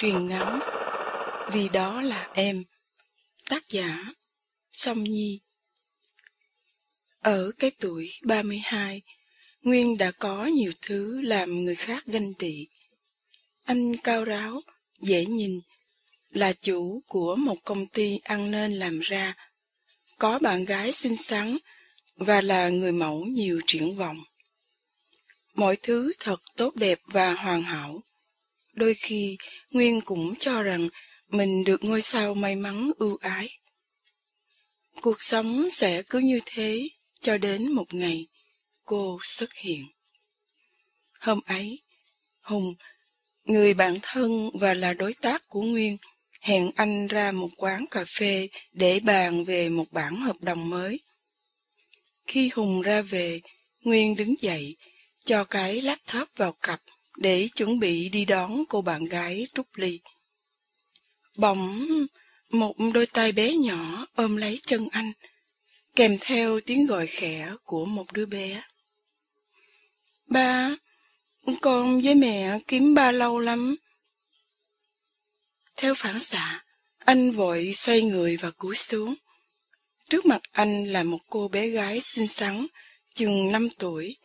Truyền ngắn Vì đó là em Tác giả Song Nhi. Ở cái tuổi 32 Nguyên đã có nhiều thứ làm người khác ganh tị. Anh cao ráo, dễ nhìn Là chủ của một công ty ăn nên làm ra. Có bạn gái xinh xắn Và là người mẫu nhiều triển vọng. Mọi thứ thật tốt đẹp và hoàn hảo. Đôi khi, Nguyên cũng cho rằng mình được ngôi sao may mắn ưu ái. Cuộc sống sẽ cứ như thế cho đến một ngày cô xuất hiện. Hôm ấy, Hùng, người bạn thân và là đối tác của Nguyên, hẹn anh ra một quán cà phê để bàn về một bản hợp đồng mới. Khi Hùng ra về, Nguyên đứng dậy, cho cái laptop vào cặp để chuẩn bị đi đón cô bạn gái Trúc Ly. Bỗng, một đôi tay bé nhỏ ôm lấy chân anh, kèm theo tiếng gọi khẽ của một đứa bé. Ba, con với mẹ kiếm ba lâu lắm. Theo phản xạ, anh vội xoay người và cúi xuống. Trước mặt anh là một cô bé gái xinh xắn, chừng năm tuổi,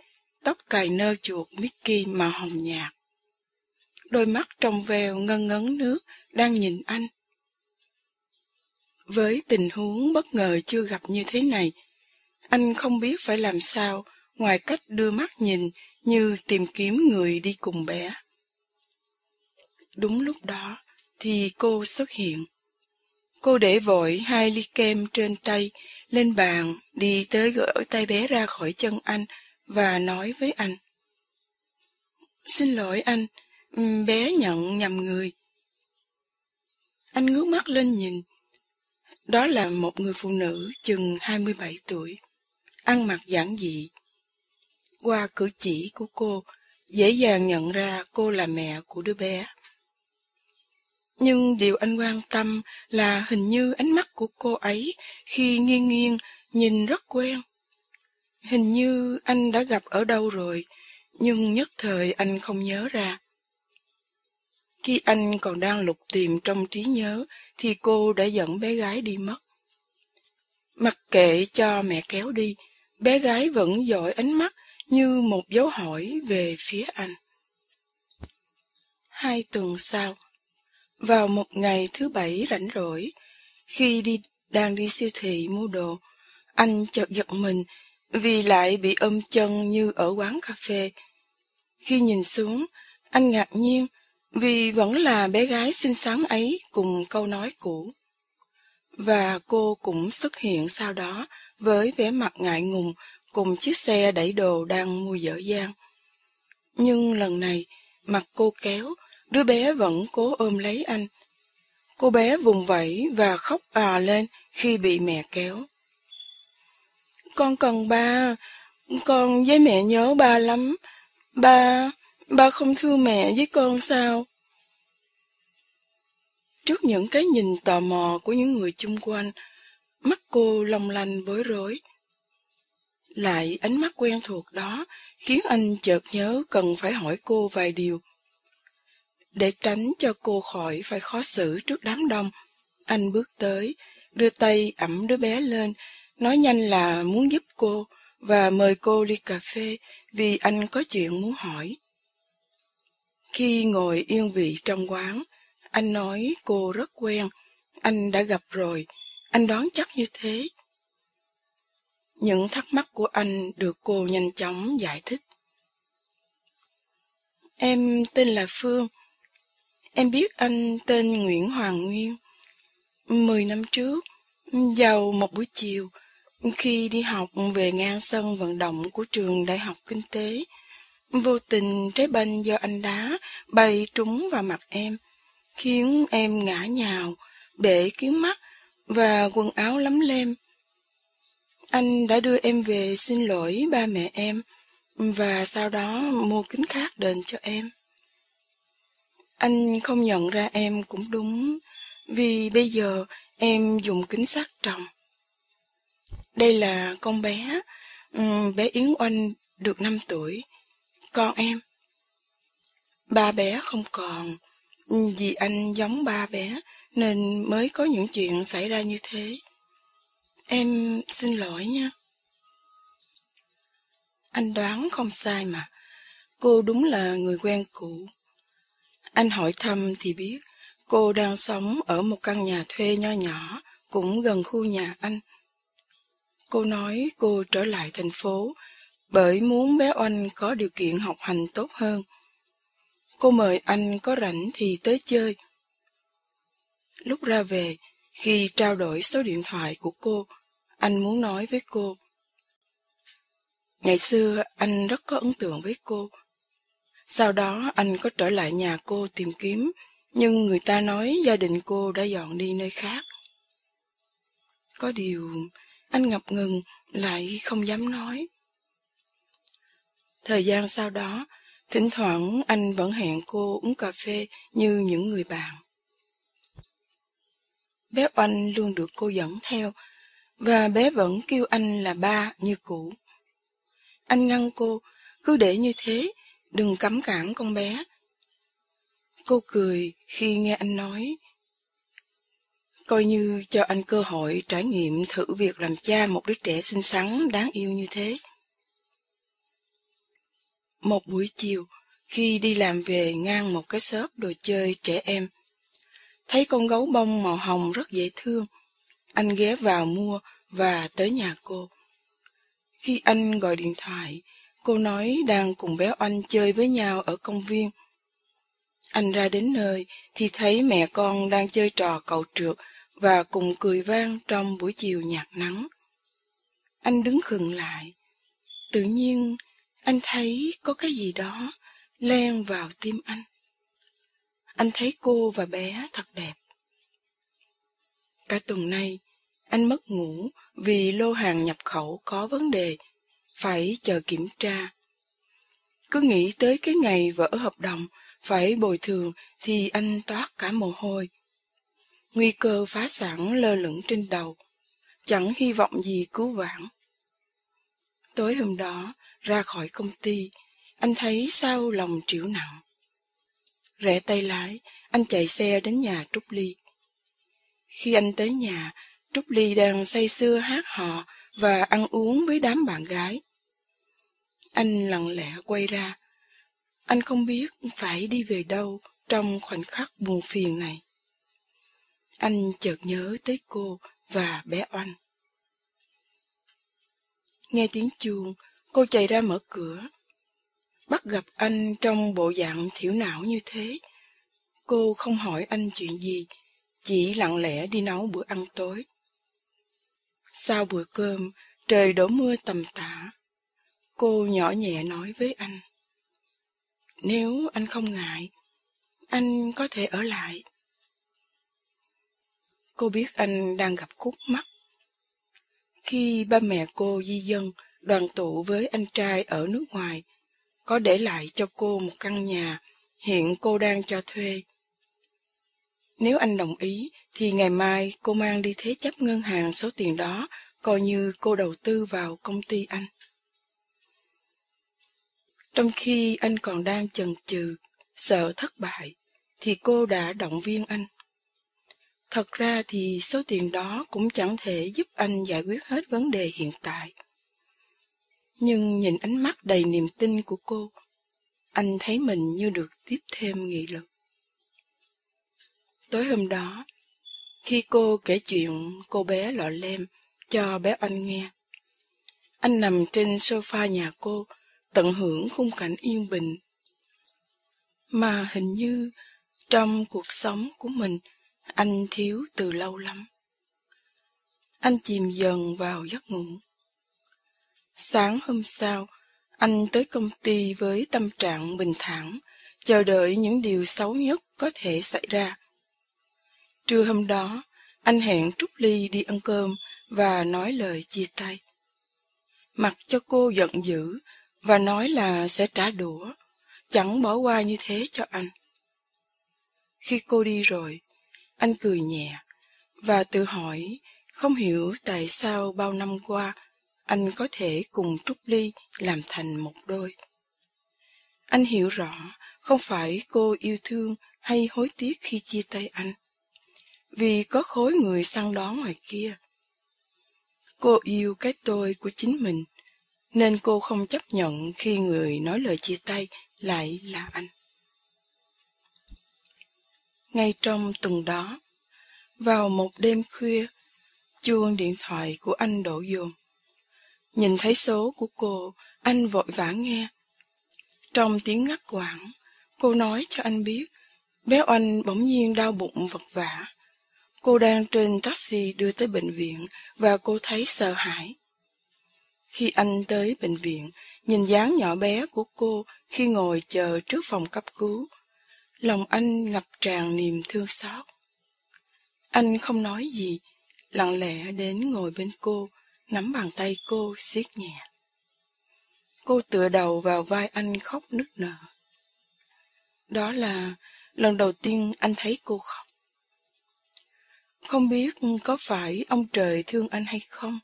tóc cài nơ chuột Mickey màu hồng nhạt. Đôi mắt trong veo ngân ngấn nước đang nhìn anh. Với tình huống bất ngờ chưa gặp như thế này, anh không biết phải làm sao ngoài cách đưa mắt nhìn như tìm kiếm người đi cùng bé. Đúng lúc đó thì cô xuất hiện. Cô để vội hai ly kem trên tay lên bàn đi tới gỡ tay bé ra khỏi chân anh và nói với anh. Xin lỗi anh, bé nhận nhầm người. Anh ngước mắt lên nhìn. Đó là một người phụ nữ chừng 27 tuổi, ăn mặc giản dị. Qua cử chỉ của cô, dễ dàng nhận ra cô là mẹ của đứa bé. Nhưng điều anh quan tâm là hình như ánh mắt của cô ấy khi nghiêng nghiêng nhìn rất quen. Hình như anh đã gặp ở đâu rồi, nhưng nhất thời anh không nhớ ra. Khi anh còn đang lục tìm trong trí nhớ, thì cô đã dẫn bé gái đi mất. Mặc kệ cho mẹ kéo đi, bé gái vẫn dõi ánh mắt như một dấu hỏi về phía anh. Hai tuần sau, vào một ngày thứ bảy rảnh rỗi, khi đi đang đi siêu thị mua đồ, anh chợt giật mình vì lại bị ôm chân như ở quán cà phê. Khi nhìn xuống, anh ngạc nhiên vì vẫn là bé gái xinh xắn ấy cùng câu nói cũ. Và cô cũng xuất hiện sau đó với vẻ mặt ngại ngùng cùng chiếc xe đẩy đồ đang mua dở dang. Nhưng lần này, mặt cô kéo, đứa bé vẫn cố ôm lấy anh. Cô bé vùng vẫy và khóc à lên khi bị mẹ kéo. Con cần ba, con với mẹ nhớ ba lắm. Ba, ba không thương mẹ với con sao? Trước những cái nhìn tò mò của những người chung quanh, mắt cô long lanh bối rối. Lại ánh mắt quen thuộc đó khiến anh chợt nhớ cần phải hỏi cô vài điều. Để tránh cho cô khỏi phải khó xử trước đám đông, anh bước tới, đưa tay ẩm đứa bé lên, nói nhanh là muốn giúp cô và mời cô ly cà phê vì anh có chuyện muốn hỏi. Khi ngồi yên vị trong quán, anh nói cô rất quen, anh đã gặp rồi, anh đoán chắc như thế. Những thắc mắc của anh được cô nhanh chóng giải thích. Em tên là Phương. Em biết anh tên Nguyễn Hoàng Nguyên. Mười năm trước, vào một buổi chiều, khi đi học về ngang sân vận động của trường Đại học Kinh tế, vô tình trái banh do anh đá bay trúng vào mặt em khiến em ngã nhào, bể kiến mắt và quần áo lấm lem. Anh đã đưa em về xin lỗi ba mẹ em và sau đó mua kính khác đền cho em. Anh không nhận ra em cũng đúng, vì bây giờ em dùng kính sát trồng. Đây là con bé, bé Yến Oanh được 5 tuổi, con em. Ba bé không còn, Vì anh giống ba bé, nên mới có những chuyện xảy ra như thế. Em xin lỗi nha. Anh đoán không sai mà. Cô đúng là người quen cũ. Anh hỏi thăm thì biết cô đang sống ở một căn nhà thuê nho nhỏ, cũng gần khu nhà anh. Cô nói cô trở lại thành phố bởi muốn bé Oanh có điều kiện học hành tốt hơn. Cô mời anh có rảnh thì tới chơi. Lúc ra về, khi trao đổi số điện thoại của cô, anh muốn nói với cô. Ngày xưa anh rất có ấn tượng với cô. Sau đó anh có trở lại nhà cô tìm kiếm, nhưng người ta nói gia đình cô đã dọn đi nơi khác. Có điều anh ngập ngừng lại không dám nói. Thời gian sau đó, thỉnh thoảng anh vẫn hẹn cô uống cà phê như những người bạn. Bé Oanh luôn được cô dẫn theo, và bé vẫn kêu anh là ba như cũ. Anh ngăn cô, cứ để như thế, đừng cấm cản con bé. Cô cười khi nghe anh nói, coi như cho anh cơ hội trải nghiệm thử việc làm cha một đứa trẻ xinh xắn đáng yêu như thế. Một buổi chiều, khi đi làm về ngang một cái xớp đồ chơi trẻ em, thấy con gấu bông màu hồng rất dễ thương, anh ghé vào mua và tới nhà cô. Khi anh gọi điện thoại, cô nói đang cùng bé Oanh chơi với nhau ở công viên. Anh ra đến nơi thì thấy mẹ con đang chơi trò cầu trượt và cùng cười vang trong buổi chiều nhạt nắng. Anh đứng khựng lại. Tự nhiên, anh thấy có cái gì đó len vào tim anh. Anh thấy cô và bé thật đẹp. Cả tuần nay, anh mất ngủ vì lô hàng nhập khẩu có vấn đề, phải chờ kiểm tra. Cứ nghĩ tới cái ngày vỡ hợp đồng, phải bồi thường thì anh toát cả mồ hôi. Nguy cơ phá sản lơ lửng trên đầu, chẳng hy vọng gì cứu vãn. Tối hôm đó, ra khỏi công ty, anh thấy sao lòng triệu nặng. Rẽ tay lái, anh chạy xe đến nhà Trúc Ly. Khi anh tới nhà, Trúc Ly đang say sưa hát hò và ăn uống với đám bạn gái. Anh lặng lẽ quay ra. Anh không biết phải đi về đâu trong khoảnh khắc buồn phiền này. Anh chợt nhớ tới cô và bé Oanh. Nghe tiếng chuông, cô chạy ra mở cửa. Bắt gặp anh trong bộ dạng thiểu não như thế. Cô không hỏi anh chuyện gì, chỉ lặng lẽ đi nấu bữa ăn tối. Sau bữa cơm, trời đổ mưa tầm tã. Cô nhỏ nhẹ nói với anh. Nếu anh không ngại, anh có thể ở lại. Cô biết anh đang gặp khúc mắc. Khi ba mẹ cô di dân đoàn tụ với anh trai ở nước ngoài, có để lại cho cô một căn nhà hiện cô đang cho thuê. Nếu anh đồng ý, thì ngày mai cô mang đi thế chấp ngân hàng số tiền đó, coi như cô đầu tư vào công ty anh. Trong khi anh còn đang chần chừ, sợ thất bại, thì cô đã động viên anh. Thật ra thì số tiền đó cũng chẳng thể giúp anh giải quyết hết vấn đề hiện tại. Nhưng nhìn ánh mắt đầy niềm tin của cô, anh thấy mình như được tiếp thêm nghị lực. Tối hôm đó, khi cô kể chuyện cô bé lọ lem cho bé anh nghe, anh nằm trên sofa nhà cô, tận hưởng khung cảnh yên bình. Mà hình như trong cuộc sống của mình, anh thiếu từ lâu lắm. Anh chìm dần vào giấc ngủ. Sáng hôm sau, anh tới công ty với tâm trạng bình thản, chờ đợi những điều xấu nhất có thể xảy ra. Trưa hôm đó, anh hẹn Trúc Ly đi ăn cơm và nói lời chia tay. Mặc cho cô giận dữ và nói là sẽ trả đũa, chẳng bỏ qua như thế cho anh. Khi cô đi rồi, anh cười nhẹ và tự hỏi không hiểu tại sao bao năm qua anh có thể cùng Trúc Ly làm thành một đôi. Anh hiểu rõ không phải cô yêu thương hay hối tiếc khi chia tay anh. Vì có khối người săn đón ngoài kia. Cô yêu cái tôi của chính mình, nên cô không chấp nhận khi người nói lời chia tay lại là anh. Ngay trong tuần đó, vào một đêm khuya, chuông điện thoại của anh đổ dồn. Nhìn thấy số của cô, anh vội vã nghe. Trong tiếng ngắt quãng, cô nói cho anh biết, bé oanh bỗng nhiên đau bụng vật vả. Cô đang trên taxi đưa tới bệnh viện và cô thấy sợ hãi. Khi anh tới bệnh viện, nhìn dáng nhỏ bé của cô khi ngồi chờ trước phòng cấp cứu, lòng anh ngập tràn niềm thương xót. Anh không nói gì, lặng lẽ đến ngồi bên cô, nắm bàn tay cô siết nhẹ. Cô tựa đầu vào vai anh khóc nức nở. Đó là lần đầu tiên anh thấy cô khóc. Không biết có phải ông trời thương anh hay không?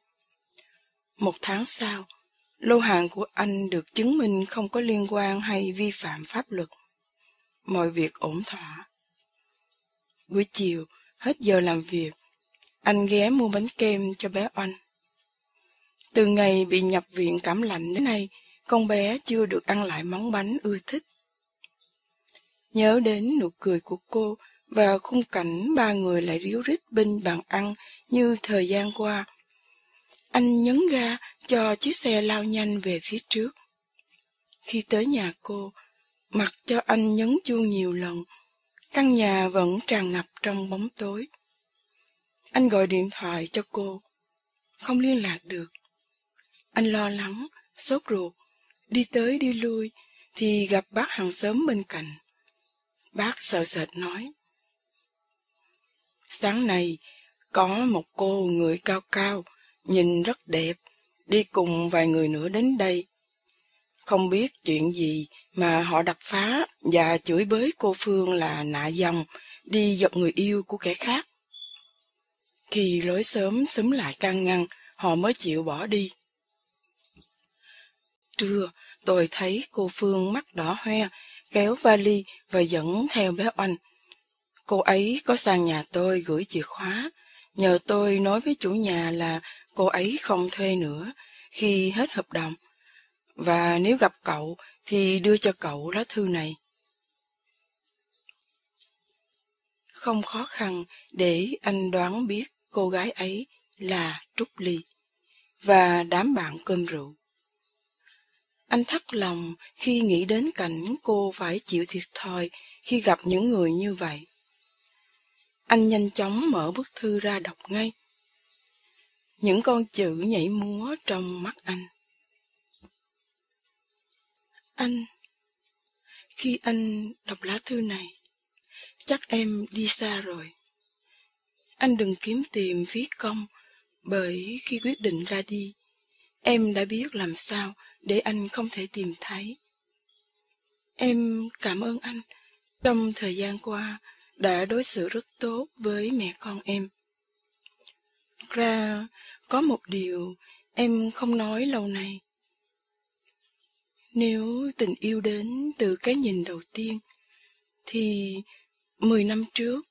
Một tháng sau, lô hàng của anh được chứng minh không có liên quan hay vi phạm pháp luật. Mọi việc ổn thỏa. Buổi chiều, hết giờ làm việc, anh ghé mua bánh kem cho bé Oanh. Từ ngày bị nhập viện cảm lạnh đến nay, con bé chưa được ăn lại món bánh ưa thích. Nhớ đến nụ cười của cô và khung cảnh ba người lại ríu rít bên bàn ăn như thời gian qua. Anh nhấn ga cho chiếc xe lao nhanh về phía trước. Khi tới nhà cô, mặc cho anh nhấn chuông nhiều lần, căn nhà vẫn tràn ngập trong bóng tối. Anh gọi điện thoại cho cô, không liên lạc được. Anh lo lắng, sốt ruột, đi tới đi lui, thì gặp bác hàng xóm bên cạnh. Bác sợ sệt nói. Sáng nay, có một cô người cao cao, nhìn rất đẹp, đi cùng vài người nữa đến đây. Không biết chuyện gì mà họ đập phá và chửi bới cô Phương là nạ dòng, đi dọc người yêu của kẻ khác. Khi lối sớm xúm lại can ngăn, họ mới chịu bỏ đi. Trưa, tôi thấy cô Phương mắt đỏ hoe, kéo vali và dẫn theo bé Oanh. Cô ấy có sang nhà tôi gửi chìa khóa, nhờ tôi nói với chủ nhà là cô ấy không thuê nữa khi hết hợp đồng. Và nếu gặp cậu thì đưa cho cậu lá thư này. Không khó khăn để anh đoán biết cô gái ấy là Trúc Ly và đám bạn cơm rượu. Anh thắt lòng khi nghĩ đến cảnh cô phải chịu thiệt thòi khi gặp những người như vậy. Anh nhanh chóng mở bức thư ra đọc ngay. Những con chữ nhảy múa trong mắt anh. Anh, khi anh đọc lá thư này, chắc em đi xa rồi. Anh đừng kiếm tìm viết công, bởi khi quyết định ra đi, em đã biết làm sao để anh không thể tìm thấy. Em cảm ơn anh trong thời gian qua đã đối xử rất tốt với mẹ con em. Ra có một điều em không nói lâu nay. Nếu tình yêu đến từ cái nhìn đầu tiên, thì mười năm trước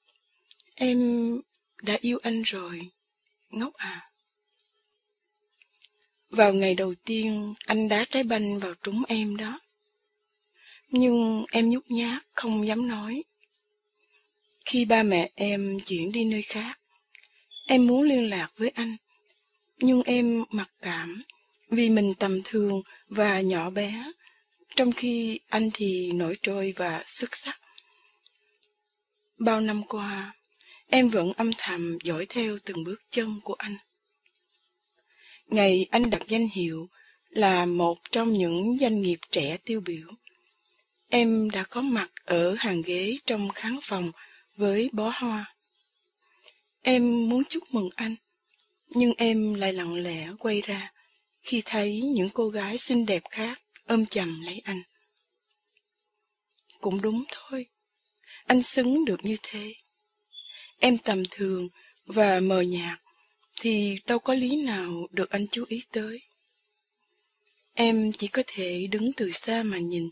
em đã yêu anh rồi, ngốc à. Vào ngày đầu tiên, anh đá trái banh vào trúng em đó. Nhưng em nhút nhát, không dám nói. Khi ba mẹ em chuyển đi nơi khác, em muốn liên lạc với anh. Nhưng em mặc cảm vì mình tầm thường và nhỏ bé, trong khi anh thì nổi trôi và xuất sắc. Bao năm qua, em vẫn âm thầm dõi theo từng bước chân của anh. Ngày anh đặt danh hiệu là một trong những doanh nghiệp trẻ tiêu biểu. Em đã có mặt ở hàng ghế trong khán phòng với bó hoa. Em muốn chúc mừng anh, nhưng em lại lặng lẽ quay ra khi thấy những cô gái xinh đẹp khác ôm chầm lấy anh. Cũng đúng thôi, anh xứng được như thế. Em tầm thường và mờ nhạt thì đâu có lý nào được anh chú ý tới. Em chỉ có thể đứng từ xa mà nhìn.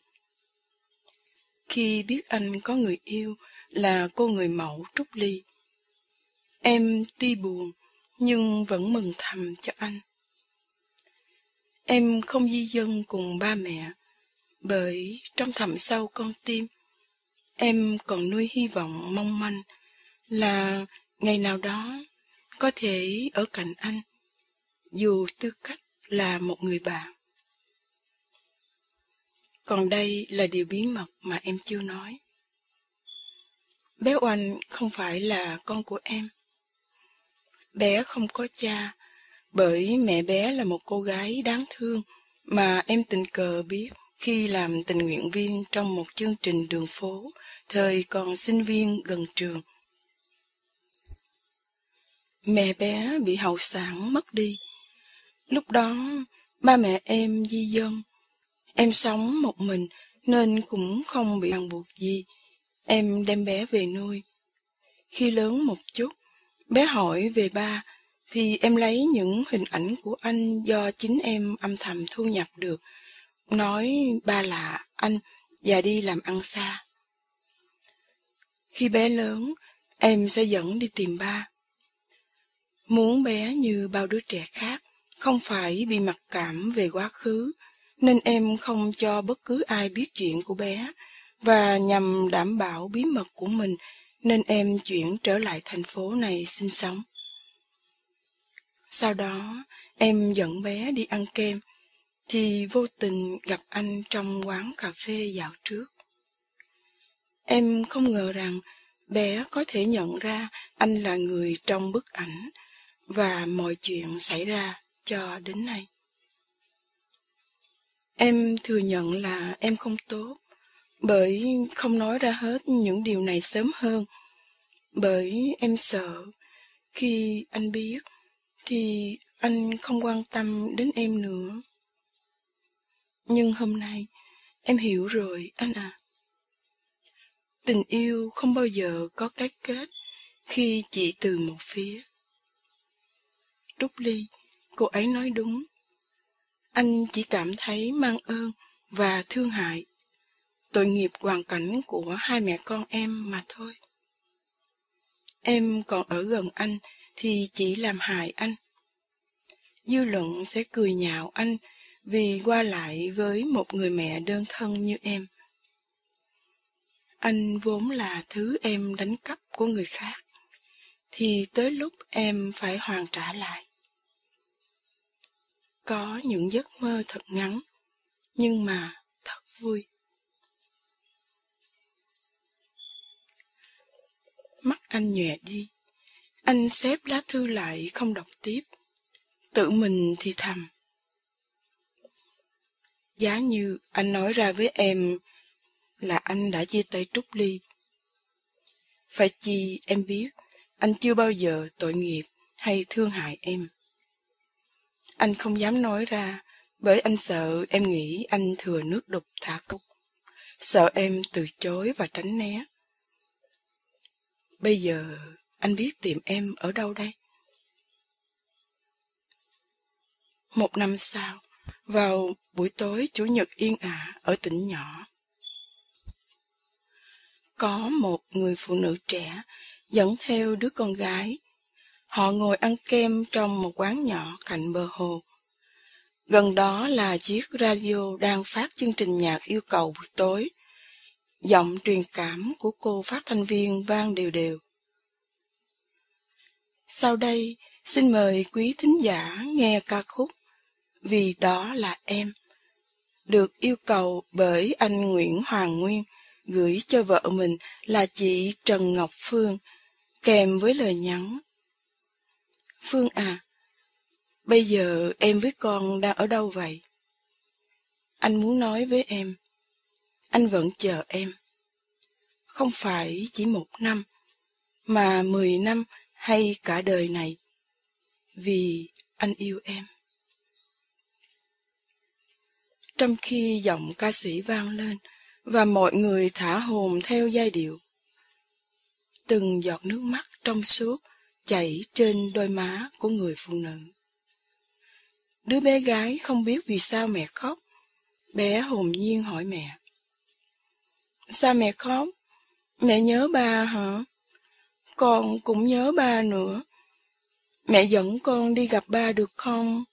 khi biết anh có người yêu là cô người mẫu Trúc Ly. Em tuy buồn, nhưng vẫn mừng thầm cho anh. Em không di dân cùng ba mẹ, bởi trong thẳm sâu con tim, em còn nuôi hy vọng mong manh là ngày nào đó có thể ở cạnh anh, dù tư cách là một người bạn. Còn đây là điều bí mật mà em chưa nói. Bé Oanh không phải là con của em. Bé không có cha, bởi mẹ bé là một cô gái đáng thương mà em tình cờ biết khi làm tình nguyện viên trong một chương trình đường phố thời còn sinh viên gần trường. Mẹ bé bị hậu sản mất đi. Lúc đó, ba mẹ em di dân. Em sống một mình nên cũng không bị ràng buộc gì. Em đem bé về nuôi. Khi lớn một chút, bé hỏi về ba, thì em lấy những hình ảnh của anh do chính em âm thầm thu nhập được, nói ba là anh và đi làm ăn xa. Khi bé lớn, em sẽ dẫn đi tìm ba. Muốn bé như bao đứa trẻ khác, không phải bị mặc cảm về quá khứ, nên em không cho bất cứ ai biết chuyện của bé, và nhằm đảm bảo bí mật của mình, nên em chuyển trở lại thành phố này sinh sống. Sau đó, em dẫn bé đi ăn kem, thì vô tình gặp anh trong quán cà phê dạo trước. Em không ngờ rằng bé có thể nhận ra anh là người trong bức ảnh và mọi chuyện xảy ra cho đến nay. Em thừa nhận là em không tốt, bởi không nói ra hết những điều này sớm hơn, bởi em sợ khi anh biết thì anh không quan tâm đến em nữa. Nhưng hôm nay em hiểu rồi anh à. Tình yêu không bao giờ có cái kết khi chỉ từ một phía. Trúc Ly, cô ấy nói đúng. Anh chỉ cảm thấy mang ơn và thương hại. Tội nghiệp hoàn cảnh của hai mẹ con em mà thôi. Em còn ở gần anh thì chỉ làm hại anh. Dư luận sẽ cười nhạo anh vì qua lại với một người mẹ đơn thân như em. Anh vốn là thứ em đánh cắp của người khác, thì tới lúc em phải hoàn trả lại. Có những giấc mơ thật ngắn, nhưng mà thật vui. Mắt anh nhòe đi. Anh xếp lá thư lại không đọc tiếp. Tự mình thì thầm. Giá như anh nói ra với em là anh đã chia tay Trúc Ly. Phải chi em biết, anh chưa bao giờ tội nghiệp hay thương hại em. Anh không dám nói ra, bởi anh sợ em nghĩ anh thừa nước đục thả cúc. Sợ em từ chối và tránh né. Bây giờ anh biết tìm em ở đâu đây? Một năm sau, vào buổi tối Chủ nhật yên ả ở tỉnh nhỏ. Có một người phụ nữ trẻ dẫn theo đứa con gái. Họ ngồi ăn kem trong một quán nhỏ cạnh bờ hồ. Gần đó là chiếc radio đang phát chương trình nhạc yêu cầu buổi tối. Giọng truyền cảm của cô phát thanh viên vang đều đều. Sau đây, xin mời quý thính giả nghe ca khúc Vì đó là em, được yêu cầu bởi anh Nguyễn Hoàng Nguyên gửi cho vợ mình là chị Trần Ngọc Phương, kèm với lời nhắn. Phương à, bây giờ em với con đang ở đâu vậy? Anh muốn nói với em, anh vẫn chờ em. Không phải chỉ một năm, mà mười năm hay cả đời này. Vì anh yêu em. Trong khi giọng ca sĩ vang lên, và mọi người thả hồn theo giai điệu. Từng giọt nước mắt trong suốt chảy trên đôi má của người phụ nữ. Đứa bé gái không biết vì sao mẹ khóc, bé hồn nhiên hỏi mẹ. Sao mẹ khóc? Mẹ nhớ ba hả? Con cũng nhớ ba nữa. Mẹ dẫn con đi gặp ba được không?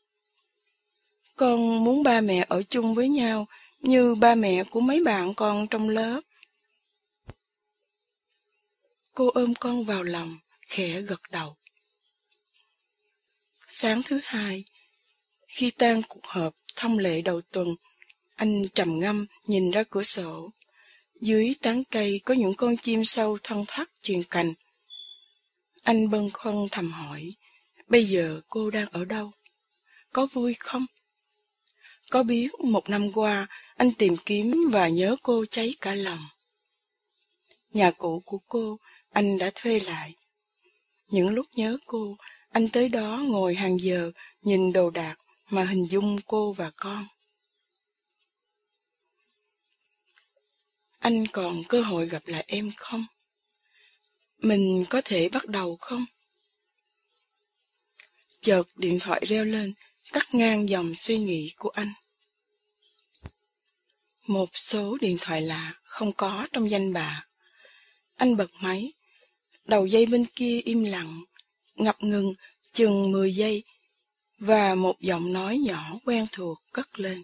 Con muốn ba mẹ ở chung với nhau như ba mẹ của mấy bạn con trong lớp. Cô ôm con vào lòng, khẽ gật đầu. Sáng thứ hai, khi tan cuộc họp thông lệ đầu tuần, anh trầm ngâm nhìn ra cửa sổ. Dưới tán cây có những con chim sâu thăng thoát truyền cành. Anh bâng khuâng thầm hỏi, bây giờ cô đang ở đâu? Có vui không? Có biết một năm qua anh tìm kiếm và nhớ cô cháy cả lòng. Nhà cũ của cô anh đã thuê lại. Những lúc nhớ cô, anh tới đó ngồi hàng giờ nhìn đồ đạc mà hình dung cô và con. Anh còn cơ hội gặp lại em không? Mình có thể bắt đầu không? Chợt điện thoại reo lên, cắt ngang dòng suy nghĩ của anh. Một số điện thoại lạ không có trong danh bạ. Anh bật máy. Đầu dây bên kia im lặng, ngập ngừng chừng 10 giây và một giọng nói nhỏ quen thuộc cất lên.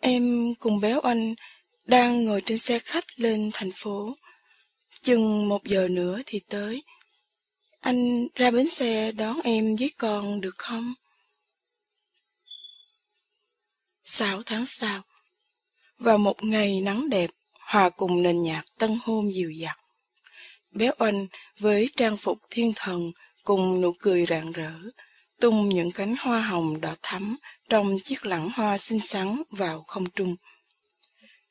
Em cùng béo anh đang ngồi trên xe khách lên thành phố. Chừng một giờ nữa thì tới. Anh ra bến xe đón em với con được không? Sáu tháng sau, vào một ngày nắng đẹp, hòa cùng nền nhạc tân hôn dịu dặt. bé oanh với trang phục thiên thần cùng nụ cười rạng rỡ, tung những cánh hoa hồng đỏ thắm trong chiếc lẵng hoa xinh xắn vào không trung.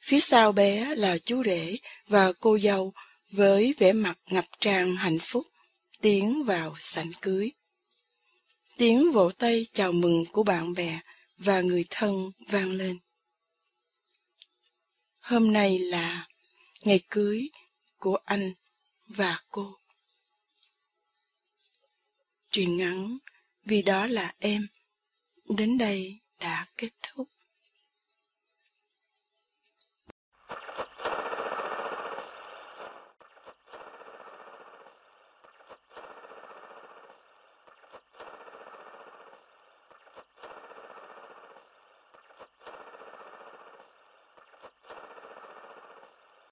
Phía sau bé là chú rể và cô dâu với vẻ mặt ngập tràn hạnh phúc, tiến vào sảnh cưới. Tiếng vỗ tay chào mừng của bạn bè và người thân vang lên. Hôm nay là ngày cưới của anh và cô. Truyền ngắn vì đó là em. Đến đây đã kết thúc.